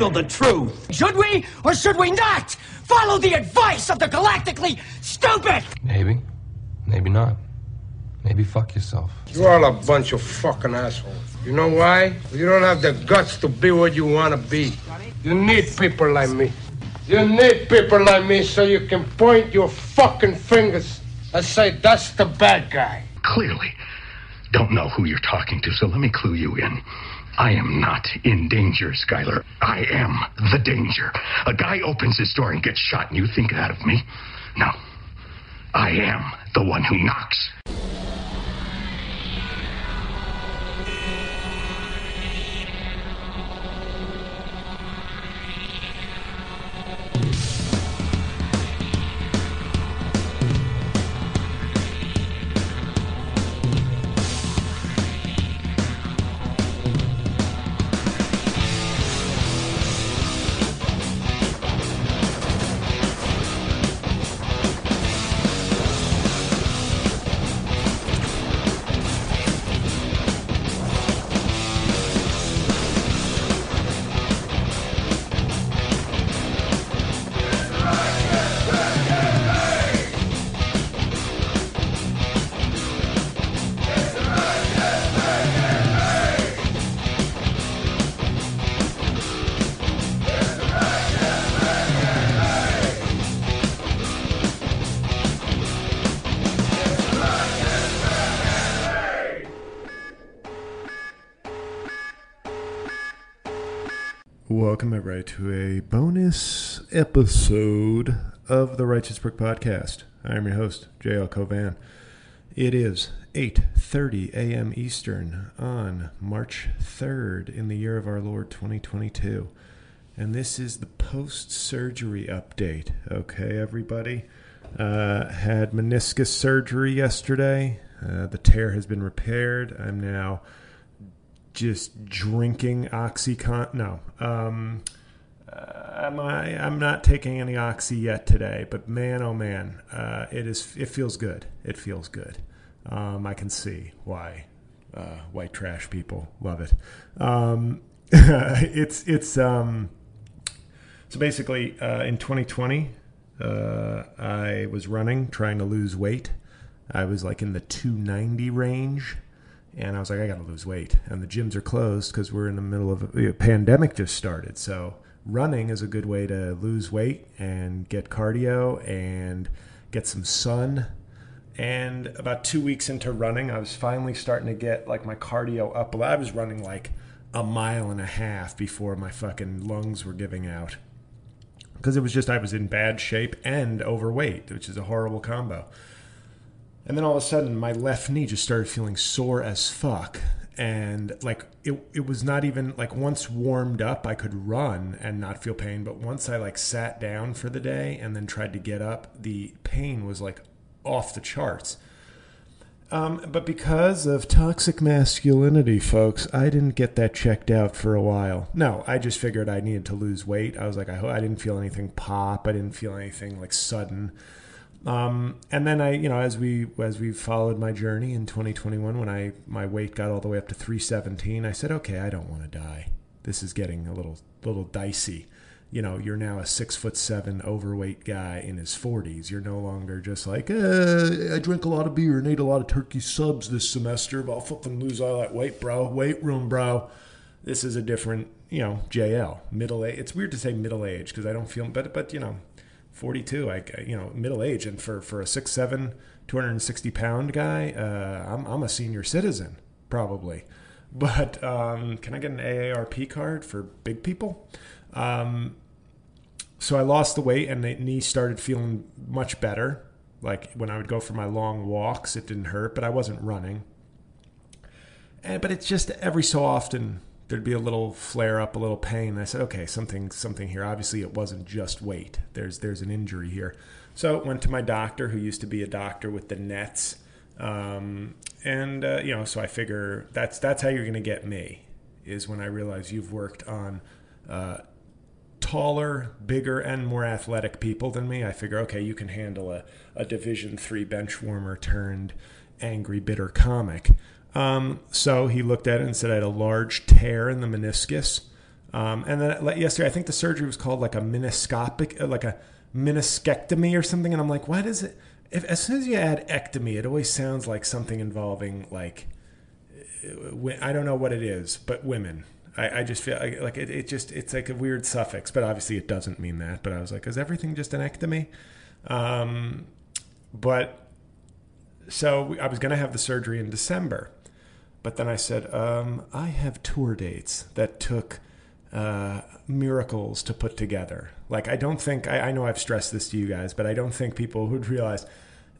handle the truth. Should we or should we not follow the advice of the galactically stupid? Maybe. Maybe not. Maybe fuck yourself. You're all a bunch of fucking assholes. You know why? You don't have the guts to be what you want to be. You need people like me. You need people like me so you can point your fucking fingers and say, that's the bad guy. Clearly, don't know who you're talking to, so let me clue you in. I am not in danger, Skylar. I am the danger. A guy opens his door and gets shot, and you think that of me? No. I am the one who knocks. Welcome everybody to a bonus episode of the Righteous Prick Podcast. I am your host, JL Cauvin. It is 8:30 a.m. Eastern on March 3rd in the year of our Lord 2022. And this is the post-surgery update. Okay, everybody. Uh, had meniscus surgery yesterday. Uh, the tear has been repaired. I'm now just drinking oxycodone um uh, I, i'm not taking any oxy yet today but man oh man uh, it is it feels good. It feels good. Um, i can see why uh, white trash people love it. Um, it's it's um so basically uh, in 2020 uh, i was running trying to lose weight. I was like in the 290 range and I was like, I got to lose weight. And the gyms are closed because we're in the middle of a, a pandemic just started. So running is a good way to lose weight and get cardio and get some sun. And about two weeks into running, I was finally starting to get like my cardio up. I was running like a mile and a half before my fucking lungs were giving out. Because it was just, I was in bad shape and overweight, which is a horrible combo. And then all of a sudden, my left knee just started feeling sore as fuck. And like it, it was not even like once warmed up, I could run and not feel pain. But once I like sat down for the day and then tried to get up, the pain was like off the charts. Um, but because of toxic masculinity, folks, I didn't get that checked out for a while. No, I just figured I needed to lose weight. I was like, I, I didn't feel anything pop. I didn't feel anything like sudden. Um, and then I, you know, as we as we followed my journey in 2021, when I my weight got all the way up to 317, I said, okay, I don't want to die. This is getting a little little dicey. You know, you're now a six foot seven overweight guy in his 40s. You're no longer just like, eh, I drank a lot of beer and ate a lot of turkey subs this semester, but I'll fucking lose all that weight, bro. Weight room, bro. This is a different, you know, JL middle age. It's weird to say middle age because I don't feel, but but you know, 42 I, you know middle age. And for for a 6'7 260 pound guy uh, I'm, I'm a senior citizen probably. But um, can I get an AARP card for big people? Um, so I lost the weight and the knee started feeling much better. Like when I would go for my long walks it didn't hurt but I wasn't running. And, but it's just every so often there'd be a little flare up, a little pain. And I said, okay, something something here. Obviously, it wasn't just weight. There's there's an injury here. So went to my doctor, who used to be a doctor with the Nets, um, and uh, you know, so I figure that's that's how you're going to get me. Is when I realize you've worked on. Uh, taller, bigger, and more athletic people than me, I figure, okay, you can handle a, a Division three bench warmer turned angry, bitter comic. Um, so he looked at it and said I had a large tear in the meniscus. Um, and then yesterday, I think the surgery was called like a meniscopic, uh, like a meniscectomy or something. And I'm like, what is it? If, as soon as you add ectomy, it always sounds like something involving like uh, I don't know what it is, but women. I, I just feel like, like it, it just it's like a weird suffix, but obviously it doesn't mean that. But I was like, is everything just an ectomy? Um, but so I was going to have the surgery in December, but then I said, um, I have tour dates that took uh, miracles to put together. Like, I don't think, I, I know I've stressed this to you guys, but I don't think people would realize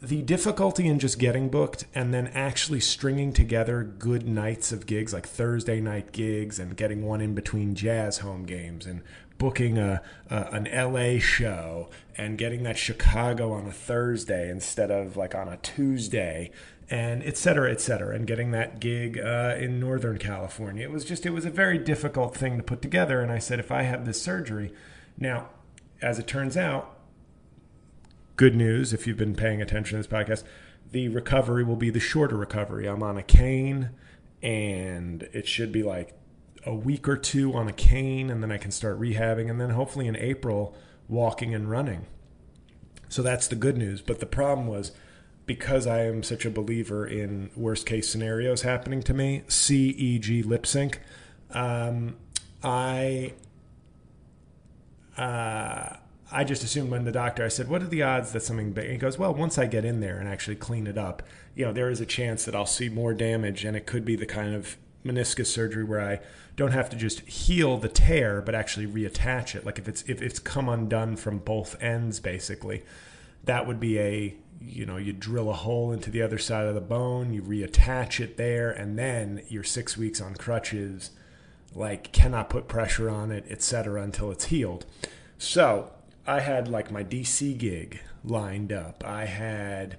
the difficulty in just getting booked and then actually stringing together good nights of gigs, like Thursday night gigs, and getting one in between jazz home games, and booking a, a, an LA show and getting that Chicago on a Thursday instead of like on a Tuesday and et cetera, et cetera, and getting that gig uh, in Northern California. It was just, it was a very difficult thing to put together. And I said, if I have this surgery, now, as it turns out, good news if you've been paying attention to this podcast, the recovery will be the shorter recovery. I'm on a cane and it should be like a week or two on a cane and then I can start rehabbing and then hopefully in April walking and running. So that's the good news. But the problem was because I am such a believer in worst case scenarios happening to me, C E G lip sync, um, I uh, I just assumed when the doctor I said, "What are the odds that something big?" He goes, "Well, once I get in there and actually clean it up, you know, there is a chance that I'll see more damage, and it could be the kind of meniscus surgery where I don't have to just heal the tear, but actually reattach it. Like if it's if it's come undone from both ends, basically, that would be a you know you drill a hole into the other side of the bone you reattach it there and then you're six weeks on crutches like cannot put pressure on it etc until it's healed. So i had like my dc gig lined up. I had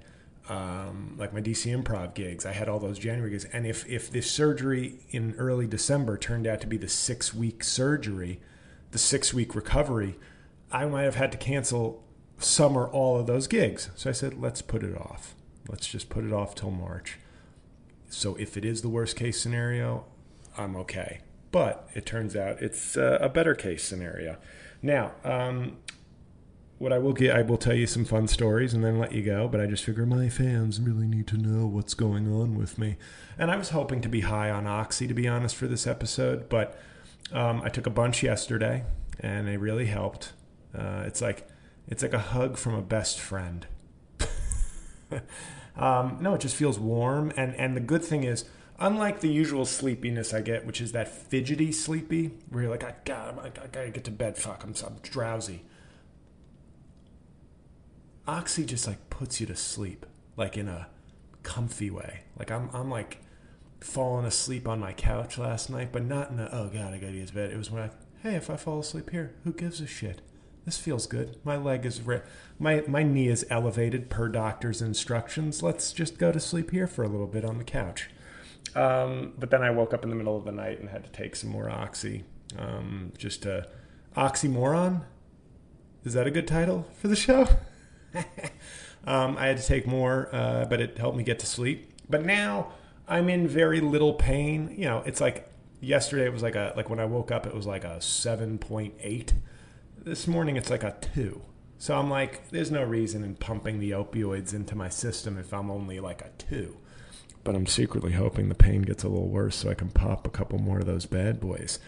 um, like my dc improv gigs. I had all those january gigs. And if if this surgery in early december turned out to be the six week surgery the six week recovery i might have had to cancel some or all of those gigs. So I said, let's put it off. Let's just put it off till March. So if it is the worst case scenario, I'm okay. But it turns out it's uh, a better case scenario. Now, um, what I will get, I will tell you some fun stories and then let you go. But I just figure my fans really need to know what's going on with me. And I was hoping to be high on oxy, to be honest, for this episode. But um, I took a bunch yesterday, and it really helped. Uh, it's like it's like a hug from a best friend. um, no, it just feels warm. And, and the good thing is, unlike the usual sleepiness I get, which is that fidgety sleepy, where you're like, I gotta, I gotta get to bed, fuck, I'm, I'm drowsy. Oxy just like puts you to sleep, like in a comfy way. Like I'm, I'm like falling asleep on my couch last night, but not in a, oh god, I gotta get to bed. It was when I, hey, if I fall asleep here, who gives a shit? This feels good. My leg is re- my my knee is elevated per doctor's instructions. Let's just go to sleep here for a little bit on the couch. Um, but then I woke up in the middle of the night and had to take some more oxy. Um, just a oxymoron. Is that a good title for the show? um, I had to take more, uh, but it helped me get to sleep. But now I'm in very little pain. You know, it's like yesterday. It was like a like when I woke up, it was like a seven point eight this morning it's like a two. So I'm like, there's no reason in pumping the opioids into my system if I'm only like a two. But I'm secretly hoping the pain gets a little worse so I can pop a couple more of those bad boys.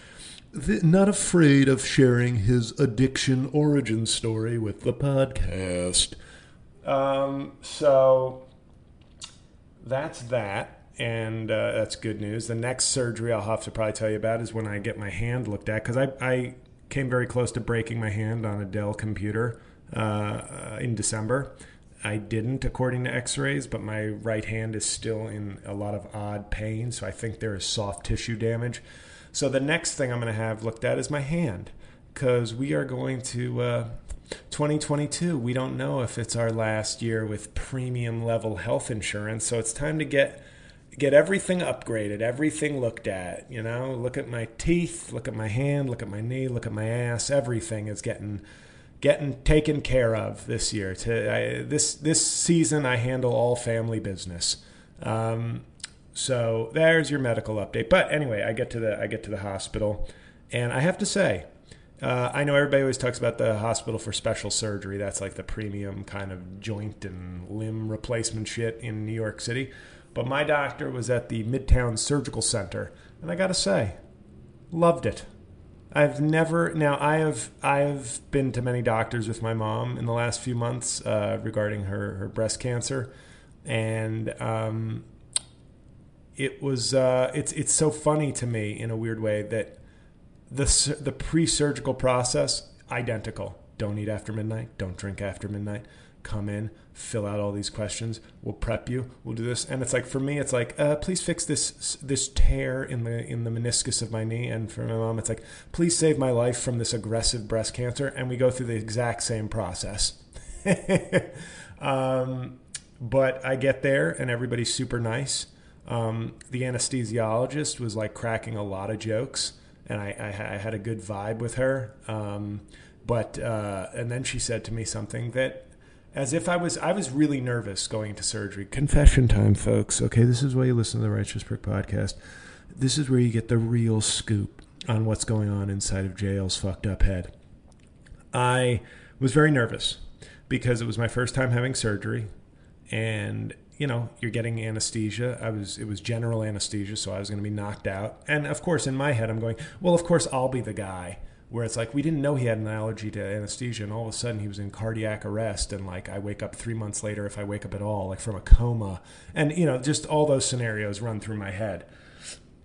Not afraid of sharing his addiction origin story with the podcast. Um, so that's that and uh, that's good news. The next surgery I'll have to probably tell you about is when I get my hand looked at because I, I came very close to breaking my hand on a Dell computer uh, in December. I didn't, according to x rays, but my right hand is still in a lot of odd pain. So I think there is soft tissue damage. So the next thing I'm going to have looked at is my hand because we are going to uh, 2022. We don't know if it's our last year with premium level health insurance. So it's time to get get everything upgraded, everything looked at. You know, look at my teeth, look at my hand, look at my knee, look at my ass. Everything is getting getting taken care of this year. To I, this this season, I handle all family business. Um, so there's your medical update. But anyway, I get to the I get to the hospital, And I have to say, uh, I know everybody always talks about the hospital for special surgery. That's like the premium kind of joint and limb replacement shit in New York City. But my doctor was at the Midtown Surgical Center, and I got to say, loved it. I've never now I have I have been to many doctors with my mom in the last few months uh, regarding her her breast cancer, and um, it was uh, it's it's so funny to me in a weird way that the the pre-surgical process identical. Don't eat after midnight. Don't drink after midnight. Come in, fill out all these questions. We'll prep you. We'll do this, and it's like for me, it's like, uh, please fix this this tear in the in the meniscus of my knee. And for my mom, it's like, please save my life from this aggressive breast cancer. And we go through the exact same process. um, but I get there, and everybody's super nice. Um, the anesthesiologist was like cracking a lot of jokes, and I, I, I had a good vibe with her. Um, but uh, and then she said to me something that as if I was I was really nervous going into surgery. Confession time, folks. Okay, this is why you listen to the Righteous Prick podcast. This is where you get the real scoop on what's going on inside of JL's fucked up head. I was very nervous because it was my first time having surgery and you know you're getting anesthesia i was it was general anesthesia so i was going to be knocked out and of course in my head i'm going well of course i'll be the guy where it's like we didn't know he had an allergy to anesthesia and all of a sudden he was in cardiac arrest and like i wake up three months later if i wake up at all like from a coma. And you know just all those scenarios run through my head.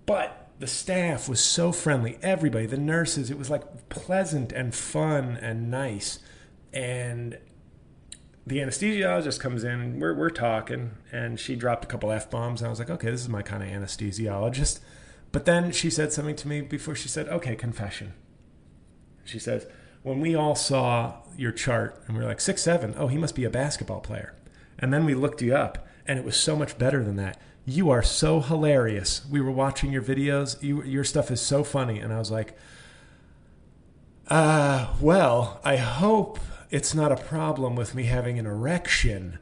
But the staff was so friendly. Everybody the nurses it was like pleasant and fun and nice. And the anesthesiologist comes in we're, we're talking and she dropped a couple f-bombs and i was like okay this is my kind of anesthesiologist. But then she said something to me before she said okay confession she says when we all saw your chart and we were like six seven oh he must be a basketball player. And then we looked you up and it was so much better than that. You are so hilarious. We were watching your videos. You, your stuff is so funny. And i was like uh, well i hope it's not a problem with me having an erection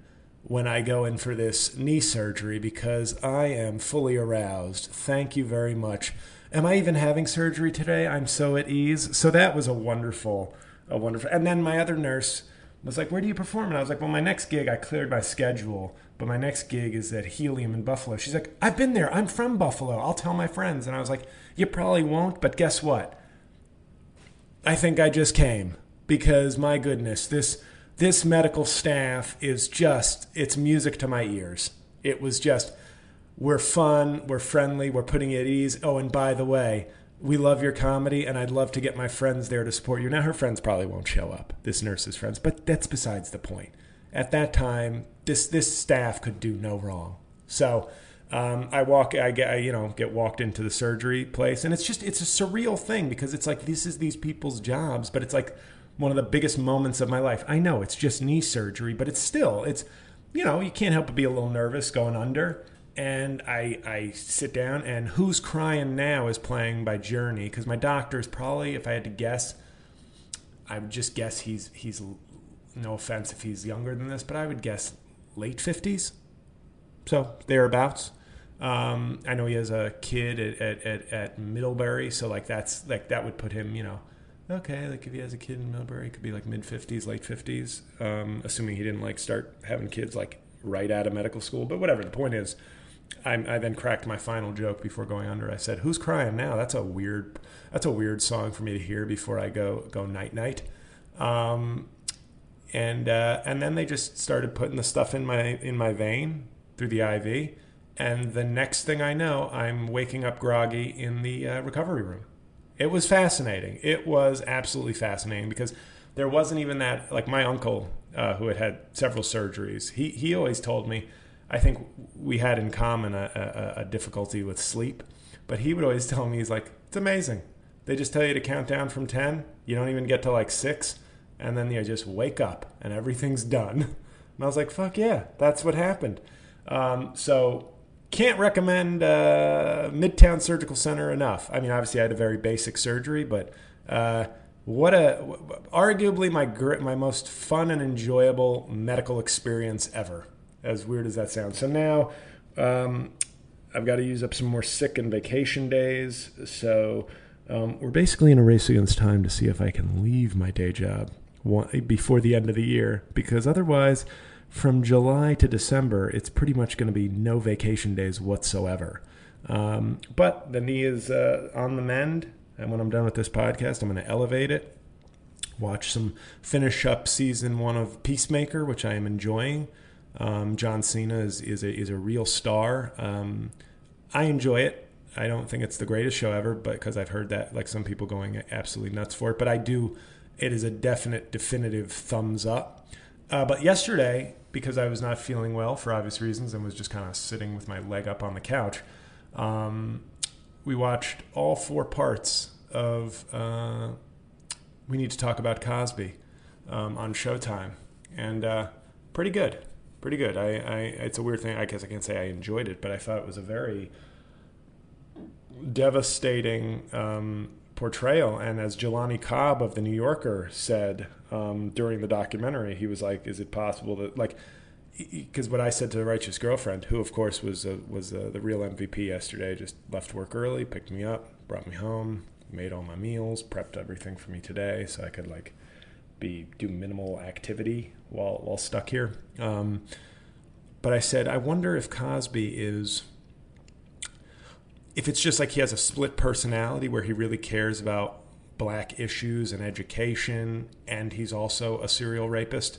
when I go in for this knee surgery because I am fully aroused. Thank you very much. Am I even having surgery today? I'm so at ease. So that was a wonderful, a wonderful. And then my other nurse was like, "Where do you perform?" And I was like, "Well, my next gig, I cleared my schedule, but my next gig is at Helium in Buffalo." She's like, "I've been there. I'm from Buffalo. I'll tell my friends." And I was like, "You probably won't, but guess what? I think I just came." because my goodness, this this medical staff is just it's music to my ears. It was just we're fun, we're friendly, we're putting you at ease. Oh, and by the way, we love your comedy and I'd love to get my friends there to support you. Now her friends probably won't show up, this nurse's friends, but that's besides the point. At that time, this this staff could do no wrong. So um, I walk, I get, I, you know, get walked into the surgery place, and it's just, it's a surreal thing because it's like this is these people's jobs, but it's like one of the biggest moments of my life. I know it's just knee surgery, but it's still it's you know you can't help but be a little nervous going under. And I I sit down and Who's Crying Now is playing by Journey because my doctor is probably if I had to guess, I would just guess he's he's no offense if he's younger than this, but I would guess late fifties, so thereabouts. Um, I know he has a kid at, at, at, at Middlebury, so like that's like that would put him, you know, okay, like if he has a kid in Middlebury, it could be like mid fifties, late fifties, um, assuming he didn't like start having kids like right out of medical school. But whatever. The point is, I, I, then cracked my final joke before going under. I said, "Who's crying now?" That's a weird. That's a weird song for me to hear before I go go night night. Um, and uh, and then they just started putting the stuff in my in my vein through the IV. And the next thing I know, I'm waking up groggy in the uh, recovery room it was fascinating. It was absolutely fascinating because there wasn't even that. Like my uncle, uh, who had had several surgeries, he he always told me. I think we had in common a, a, a difficulty with sleep, but he would always tell me he's like, it's amazing. They just tell you to count down from ten. You don't even get to like six, and then you just wake up and everything's done. And I was like, fuck yeah, that's what happened. Um, so can't recommend uh, Midtown Surgical Center enough. I mean, obviously, I had a very basic surgery, but uh, what a arguably my my most fun and enjoyable medical experience ever. As weird as that sounds. So now um, I've got to use up some more sick and vacation days. So Um, we're basically in a race against time to see if I can leave my day job before the end of the year, because otherwise, from July to December, it's pretty much going to be no vacation days whatsoever. Um, but the knee is uh, on the mend, and when I'm done with this podcast, I'm going to elevate it, watch some finish up season one of Peacemaker, which I am enjoying. Um, John Cena is is a, is a real star. Um, I enjoy it. I don't think it's the greatest show ever, but because I've heard that like some people going absolutely nuts for it. But I do. It is a definite, definitive thumbs up. Uh, but yesterday, because I was not feeling well for obvious reasons and was just kind of sitting with my leg up on the couch, um, we watched all four parts of uh, We Need to Talk About Cosby um, on Showtime, and uh, pretty good pretty good. I, I it's a weird thing. I guess I can't say I enjoyed it, but I thought it was a very devastating um, portrayal. And as Jelani Cobb of the New Yorker said um, during the documentary, he was like, "Is it possible that like?" Because what I said to the righteous girlfriend, who of course was uh, was uh, the real MVP yesterday, just left work early, picked me up, brought me home, made all my meals, prepped everything for me today, so I could like be do minimal activity while while stuck here. Um, but I said, I wonder if Cosby is if it's just like he has a split personality where he really cares about black issues and education and he's also a serial rapist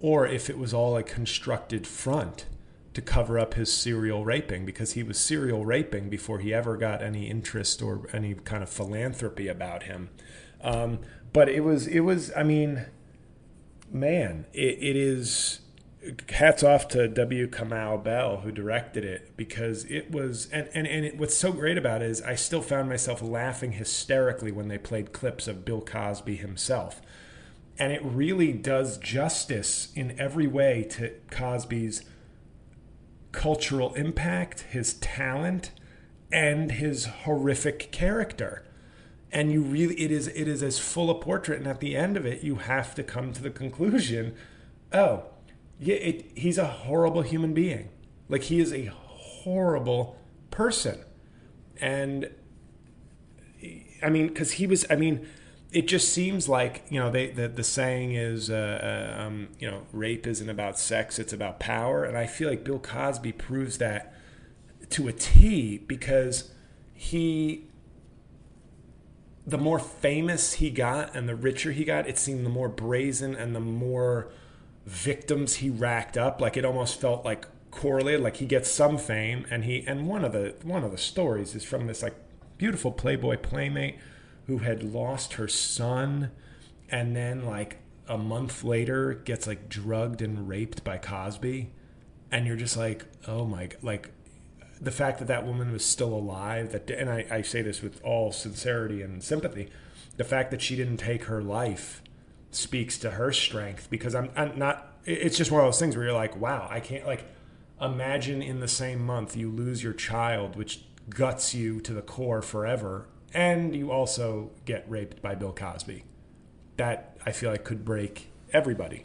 or if it was all a constructed front to cover up his serial raping because he was serial raping before he ever got any interest or any kind of philanthropy about him um, but it was it was I mean, man, it, it is hats off to W. Kamau Bell who directed it because it was and and and it, what's so great about it is I still found myself laughing hysterically when they played clips of Bill Cosby himself. And it really does justice in every way to Cosby's cultural impact, his talent, and his horrific character. And you really it is it is as full a portrait and at the end of it you have to come to the conclusion oh yeah it, he's a horrible human being. Like he is a horrible person. And i mean because he was i mean it just seems like you know they the, the saying is uh, uh, um, you know rape isn't about sex it's about power and i feel like bill cosby proves that to a t because he the more famous he got and the richer he got, it seemed the more brazen and the more victims he racked up. Like it almost felt like correlated. Like he gets some fame, and he and one of the one of the stories is from this like beautiful Playboy playmate who had lost her son, and then like a month later gets like drugged and raped by Cosby, and you're just like, oh my, god, like the fact that that woman was still alive that and I, I say this with all sincerity and sympathy the fact that she didn't take her life speaks to her strength because I'm, I'm not it's just one of those things where you're like wow i can't like imagine in the same month you lose your child which guts you to the core forever and you also get raped by bill cosby. That i feel like could break everybody.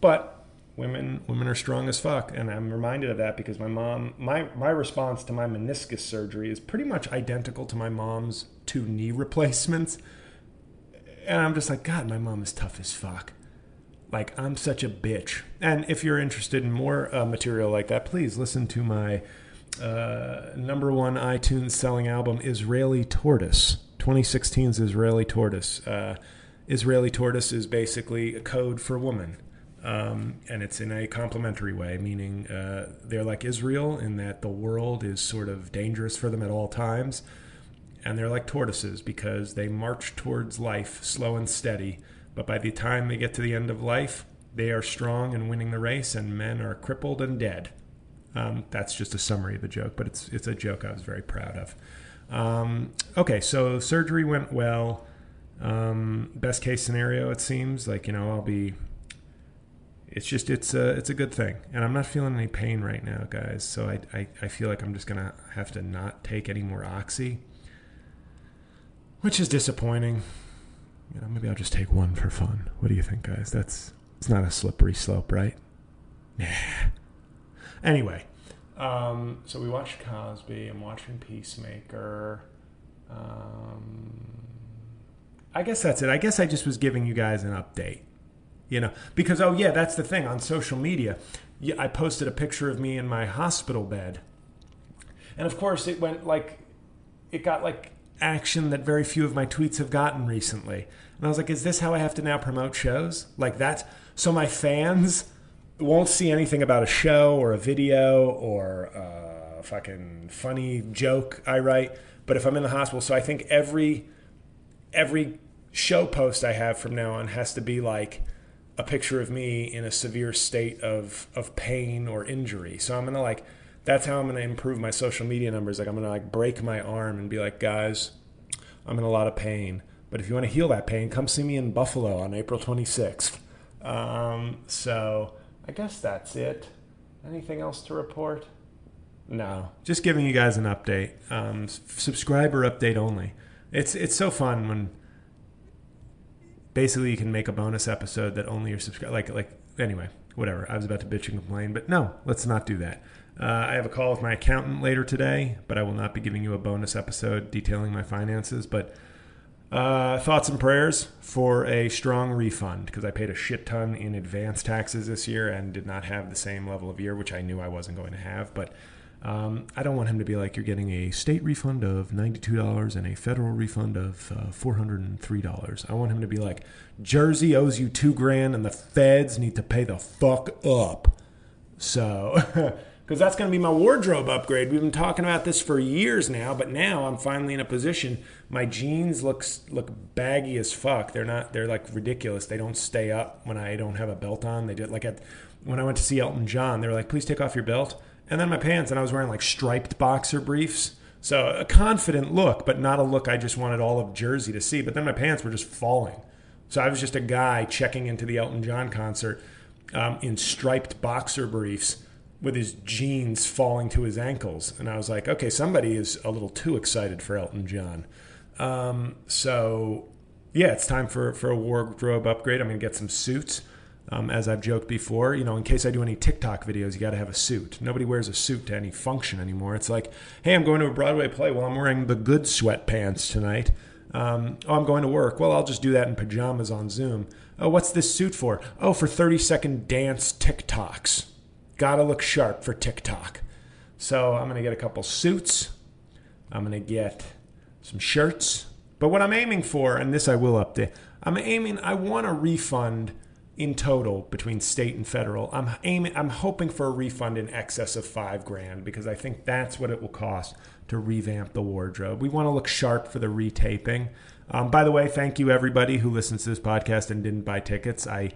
But women women are strong as fuck and i'm reminded of that because my mom my my response to my meniscus surgery is pretty much identical to my mom's two knee replacements. And i'm just like god my mom is tough as fuck. Like i'm such a bitch. And if you're interested in more uh, material like that please listen to my uh, number one itunes selling album israeli tortoise 2016's israeli tortoise uh, israeli tortoise is basically a code for woman um, and it's in a complimentary way, meaning uh, they're like Israel in that the world is sort of dangerous for them at all times. And they're like tortoises because they march towards life slow and steady. But by the time they get to the end of life, they are strong and winning the race, and men are crippled and dead. Um, that's just a summary of the joke, but it's it's a joke I was very proud of. Um, okay, so surgery went well. Um, best case scenario, it seems like you know I'll be it's just it's a it's a good thing. And i'm not feeling any pain right now guys so i i, I feel like i'm just gonna have to not take any more oxy which is disappointing. You know maybe i'll just take one for fun. What do you think guys? That's it's not a slippery slope right? Yeah anyway um, so we watched cosby i'm watching peacemaker Um, I guess that's it. I guess I just was giving you guys an update. You know, because oh yeah, that's the thing on social media. I posted a picture of me in my hospital bed, and of course it went like, it got like action that very few of my tweets have gotten recently. And I was like, is this how I have to now promote shows? Like that? So my fans won't see anything about a show or a video or a fucking funny joke I write. But if I'm in the hospital, so I think every every show post I have from now on has to be like a picture of me in a severe state of of pain or injury. So I'm gonna like that's how I'm gonna improve my social media numbers. Like I'm gonna like break my arm and be like, guys, I'm in a lot of pain. But if you want to heal that pain, come see me in Buffalo on April 26th. Um, so I guess that's it. Anything else to report? No, just giving you guys an update. Um, subscriber update only. It's it's so fun when basically you can make a bonus episode that only your subscribe like like anyway whatever i was about to bitch and complain but no let's not do that uh, i have a call with my accountant later today but i will not be giving you a bonus episode detailing my finances but uh, thoughts and prayers for a strong refund because i paid a shit ton in advance taxes this year and did not have the same level of year which i knew i wasn't going to have but um, I don't want him to be like, you're getting a state refund of $92 and a federal refund of uh, $403. I want him to be like, Jersey owes you two grand and the feds need to pay the fuck up. So, because that's going to be my wardrobe upgrade. We've been talking about this for years now, but now I'm finally in a position. My jeans looks look baggy as fuck. They're not. They're like ridiculous. They don't stay up when I don't have a belt on. They did like at when I went to see Elton John. They were like, please take off your belt and then my pants, and I was wearing like striped boxer briefs. So a confident look, but not a look I just wanted all of Jersey to see. But then my pants were just falling. So I was just a guy checking into the Elton John concert um, in striped boxer briefs with his jeans falling to his ankles. And I was like, okay, somebody is a little too excited for Elton John. Um, so yeah, it's time for, for a wardrobe upgrade. I'm going to get some suits. Um, as I've joked before, you know, in case I do any TikTok videos, you got to have a suit. Nobody wears a suit to any function anymore. It's like, hey, I'm going to a Broadway play. Well, I'm wearing the good sweatpants tonight. Um, oh, I'm going to work. Well, I'll just do that in pajamas on Zoom. Oh, what's this suit for? Oh, for 30 second dance TikToks. Gotta look sharp for TikTok. So I'm going to get a couple suits. I'm going to get some shirts. But what I'm aiming for, and this I will update, I'm aiming, I want a refund in total between state and federal. I'm aiming I'm hoping for a refund in excess of 5 grand because I think that's what it will cost to revamp the wardrobe. We want to look sharp for the retaping. Um, by the way, thank you everybody who listens to this podcast and didn't buy tickets. I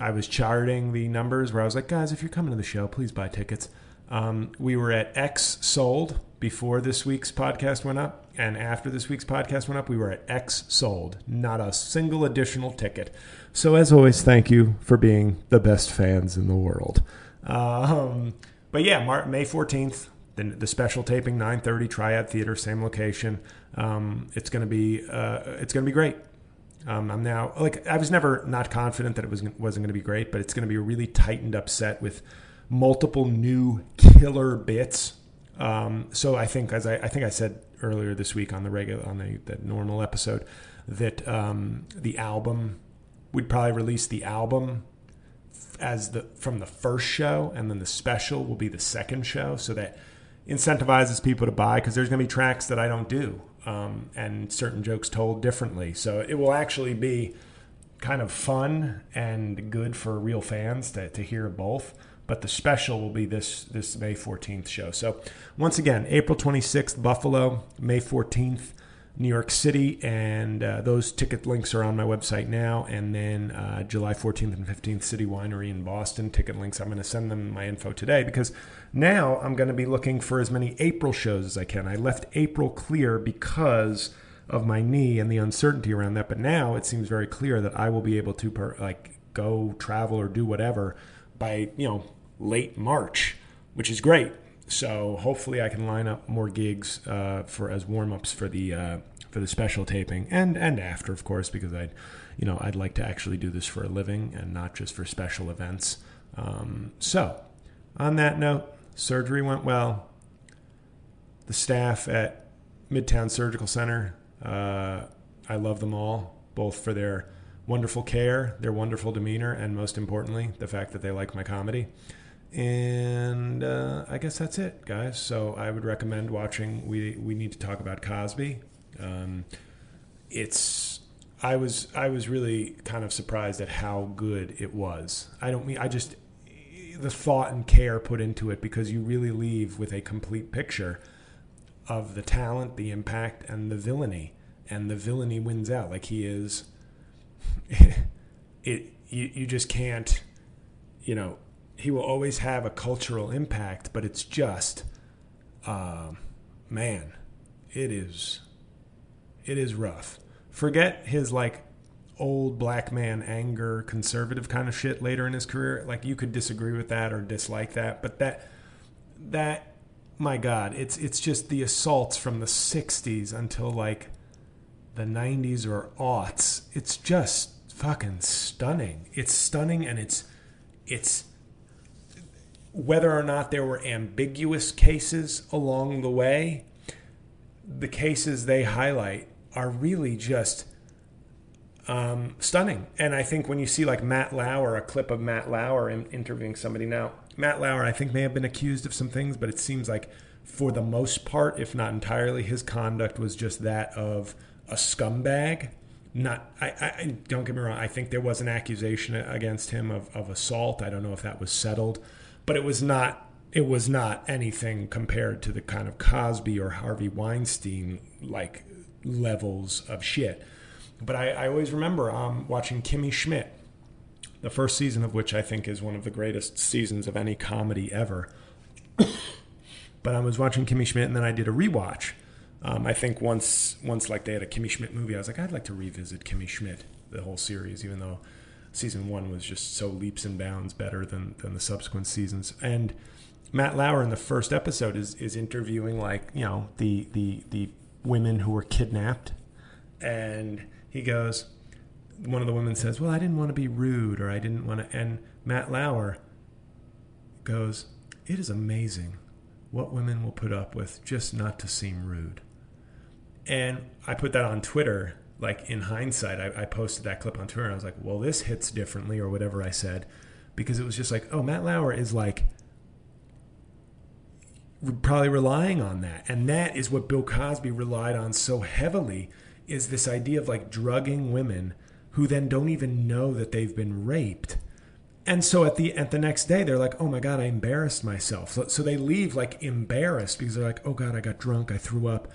I was charting the numbers where I was like, guys, if you're coming to the show, please buy tickets. Um, we were at X sold before this week's podcast went up, and after this week's podcast went up, we were at X sold. Not a single additional ticket. So, as always, thank you for being the best fans in the world. Um, but yeah, May 14th, the, the special taping, 9:30, Triad Theater, same location. Um, it's gonna be uh, it's gonna be great. Um, I'm now like I was never not confident that it was wasn't gonna be great, but it's gonna be a really tightened up set with multiple new killer bits. Um, so I think, as I, I, think I said earlier this week on the regular on the, the normal episode, that um, the album we'd probably release the album as the from the first show, and then the special will be the second show, so that incentivizes people to buy because there's going to be tracks that I don't do um, and certain jokes told differently. So it will actually be kind of fun and good for real fans to, to hear both. But the special will be this this May 14th show. So once again, April 26th, Buffalo, May 14th, New York City, and uh, those ticket links are on my website now. And then uh, July 14th and 15th, City Winery in Boston. Ticket links, I'm going to send them my info today because now I'm going to be looking for as many April shows as I can. I left April clear because of my knee and the uncertainty around that, but now it seems very clear that I will be able to per, like go travel or do whatever by you know late March, which is great so hopefully I can line up more gigs uh, for as warm ups for the uh, for the special taping and and after of course because I'd you know I'd like to actually do this for a living and not just for special events. Um, so on that note, surgery went well. The staff at Midtown Surgical Center. Uh, I love them all, both for their wonderful care, their wonderful demeanor, and most importantly, the fact that they like my comedy. And uh, I guess that's it, guys. So I would recommend watching. We we need to talk about Cosby. Um, it's I was I was really kind of surprised at how good it was. I don't mean I just the thought and care put into it because you really leave with a complete picture of the talent, the impact, and the villainy. And the villainy wins out. Like he is. it you you just can't. You know, he will always have a cultural impact, but it's just, uh, man, it is. It is rough. Forget his like old black man anger, conservative kind of shit later in his career. Like you could disagree with that or dislike that, but that that my god, it's it's just the assaults from the 60s until like the 90s or aughts. It's just fucking stunning. It's stunning and it's it's whether or not there were ambiguous cases along the way, the cases they highlight are really just um, stunning. And I think when you see like Matt Lauer, a clip of Matt Lauer in, interviewing somebody now, Matt Lauer, I think may have been accused of some things, but it seems like for the most part, if not entirely, his conduct was just that of a scumbag. Not, I, I don't get me wrong. I think there was an accusation against him of, of assault. I don't know if that was settled, but it was not. It was not anything compared to the kind of Cosby or Harvey Weinstein like levels of shit. But I, I always remember um, watching Kimmy Schmidt, the first season of which I think is one of the greatest seasons of any comedy ever. but I was watching Kimmy Schmidt, and then I did a rewatch. Um, I think once, once like they had a Kimmy Schmidt movie, I was like, I'd like to revisit Kimmy Schmidt, the whole series, even though season one was just so leaps and bounds better than than the subsequent seasons. And Matt Lauer in the first episode is is interviewing like you know the the the women who were kidnapped, and he goes, one of the women says, "Well, I didn't want to be rude, or I didn't want to," and Matt Lauer goes, "It is amazing what women will put up with just not to seem rude." And I put that on Twitter. Like in hindsight, I, I posted that clip on Twitter. And I was like, "Well, this hits differently," or whatever I said, because it was just like, "Oh, Matt Lauer is like." probably relying on that and that is what bill cosby relied on so heavily is this idea of like drugging women who then don't even know that they've been raped. And so at the at the next day they're like, "Oh my god, I embarrassed myself." So, so they leave like embarrassed because they're like, "Oh god, I got drunk, I threw up.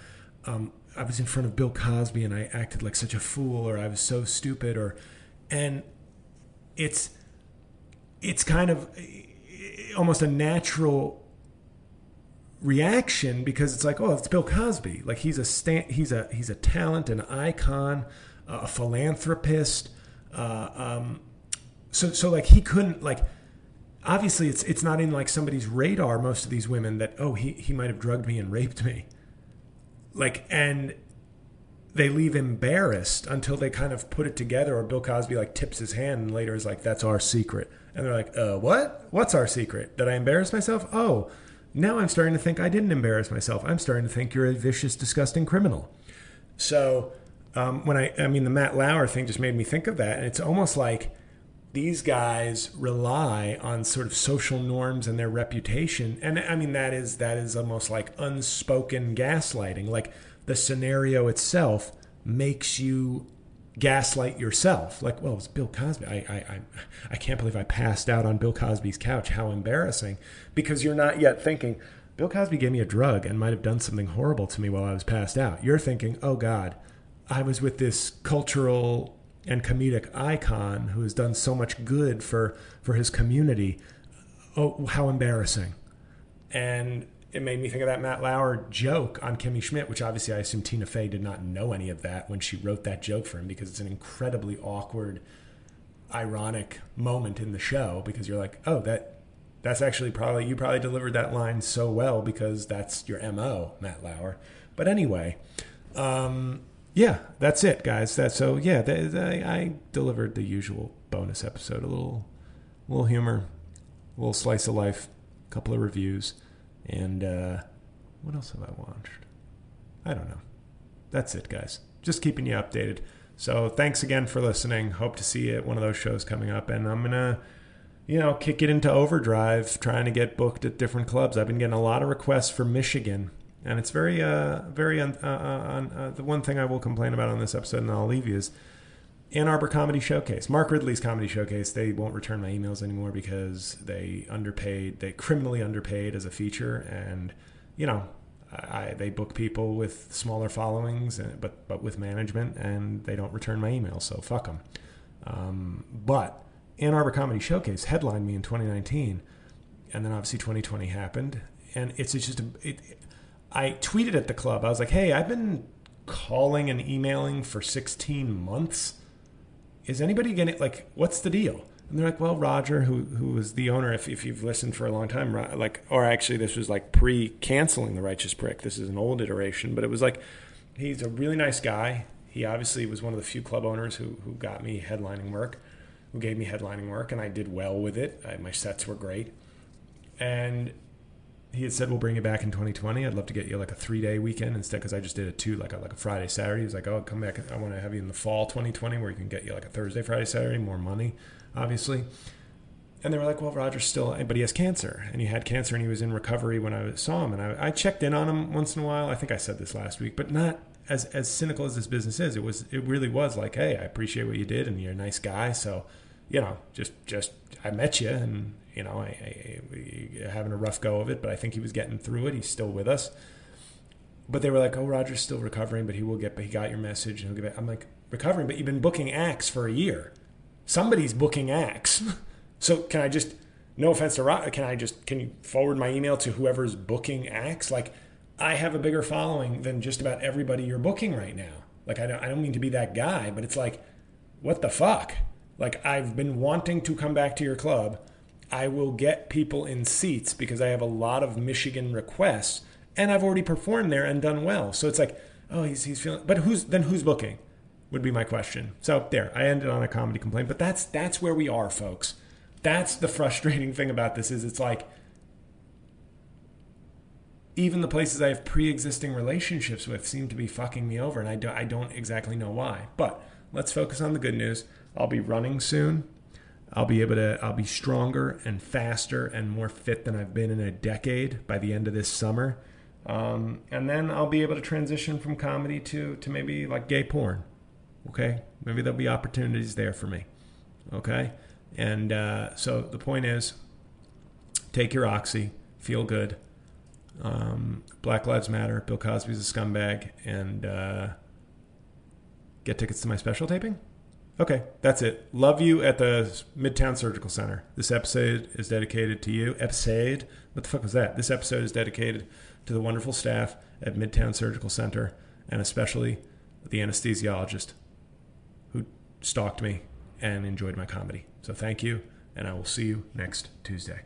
Um, I was in front of Bill Cosby and I acted like such a fool or I was so stupid or and it's it's kind of almost a natural reaction because it's like, oh, it's Bill Cosby. Like he's a sta- he's a he's a talent, an icon, a philanthropist. Uh, um, so so like he couldn't like. Obviously, it's it's not in like somebody's radar. Most of these women that oh he he might have drugged me and raped me. Like and they leave embarrassed until they kind of put it together, or Bill Cosby like tips his hand and later is like, "That's our secret," and they're like, "Uh, what? What's our secret? Did I embarrass myself? Oh." Now I'm starting to think I didn't embarrass myself. I'm starting to think you're a vicious, disgusting criminal. So um, when I, I mean, the Matt Lauer thing just made me think of that, and it's almost like these guys rely on sort of social norms and their reputation, and I mean that is that is almost like unspoken gaslighting. Like the scenario itself makes you gaslight yourself. Like, well, it's Bill Cosby. I, I, I, I can't believe I passed out on Bill Cosby's couch. How embarrassing. Because you're not yet thinking, Bill Cosby gave me a drug and might have done something horrible to me while I was passed out. You're thinking, oh God, I was with this cultural and comedic icon who has done so much good for, for his community. Oh, how embarrassing. And it made me think of that Matt Lauer joke on Kimmy Schmidt, which obviously I assume Tina Fey did not know any of that when she wrote that joke for him because it's an incredibly awkward, ironic moment in the show because you're like, oh, that that's actually probably you probably delivered that line so well because that's your mo, Matt Lauer. But anyway, um, yeah, that's it, guys. That so yeah, I, I delivered the usual bonus episode, a little, little humor, a little slice of life, a couple of reviews. And uh, what else have I watched? I don't know. That's it, guys. Just keeping you updated. So thanks again for listening. Hope to see you at one of those shows coming up. And I'm to, you know, kick it into overdrive trying to get booked at different clubs. I've been getting a lot of requests for Michigan. And it's very, uh, very, uh, uh, uh, the one thing I will complain about on this episode, and I'll leave you, is Ann Arbor Comedy Showcase, Mark Ridley's Comedy Showcase. They won't return my emails anymore because they underpaid, they criminally underpaid as a feature, and you know, I, they book people with smaller followings, but but with management, and they don't return my emails. So fuck them. Um, but Ann Arbor Comedy Showcase headlined me in 2019, and then obviously 2020 happened, and it's, it's just a, it, I tweeted at the club. I was like, "Hey, I've been calling and emailing for 16 months." is anybody getting like what's the deal? And they're like, well, Roger, who who was the owner, if, if you've listened for a long time, like, or actually, this was like pre canceling the Righteous Prick. This is an old iteration, but it was like, he's a really nice guy. He obviously was one of the few club owners who who got me headlining work, who gave me headlining work, and I did well with it. I, my sets were great, and he had said we'll bring it back in 2020. I'd love to get you like a three day weekend instead because I just did it two like a, like a Friday Saturday. He was like, oh, come back. I want to have you in the fall 2020 where you can get you like a Thursday Friday Saturday, more money, obviously. And they were like, well, Roger's still, but he has cancer, and he had cancer, and he was in recovery when I saw him, and I, I checked in on him once in a while. I think I said this last week, but not as as cynical as this business is. It was it really was like, hey, I appreciate what you did, and you're a nice guy, so you know, just just I met you, and you know, I, I, I, having a rough go of it, but I think he was getting through it. He's still with us. But they were like, "Oh, Roger's still recovering, but he will get. But he got your message, and he'll get back." I'm like, "Recovering, but you've been booking acts for a year. Somebody's booking acts. so can I just? No offense to Roger, can I just? Can you forward my email to whoever's booking acts? Like, I have a bigger following than just about everybody you're booking right now. Like, I don't, I don't mean to be that guy, but it's like, what the fuck? Like, I've been wanting to come back to your club I will get people in seats because I have a lot of Michigan requests and I've already performed there and done well. So it's like, oh, he's, he's feeling, but who's, then who's booking would be my question. So there, I ended on a comedy complaint, but that's, that's where we are, folks. That's the frustrating thing about this is it's like, even the places I have pre-existing relationships with seem to be fucking me over, and I don't, I don't exactly know why. But let's focus on the good news. I'll be running soon. I'll be able to I'll be stronger and faster and more fit than I've been in a decade by the end of this summer. Um, and then I'll be able to transition from comedy to to maybe like gay porn. Okay, maybe there'll be opportunities there for me. Okay, and uh, so the point is, take your oxy, feel good. Um, Black Lives Matter. Bill Cosby's a scumbag, and uh, get tickets to my special taping. Okay, that's it. Love you at the Midtown Surgical Center. This episode is dedicated to you. Episode? What the fuck was that? This episode is dedicated to the wonderful staff at Midtown Surgical Center and especially the anesthesiologist who stalked me and enjoyed my comedy. So thank you, and I will see you next Tuesday.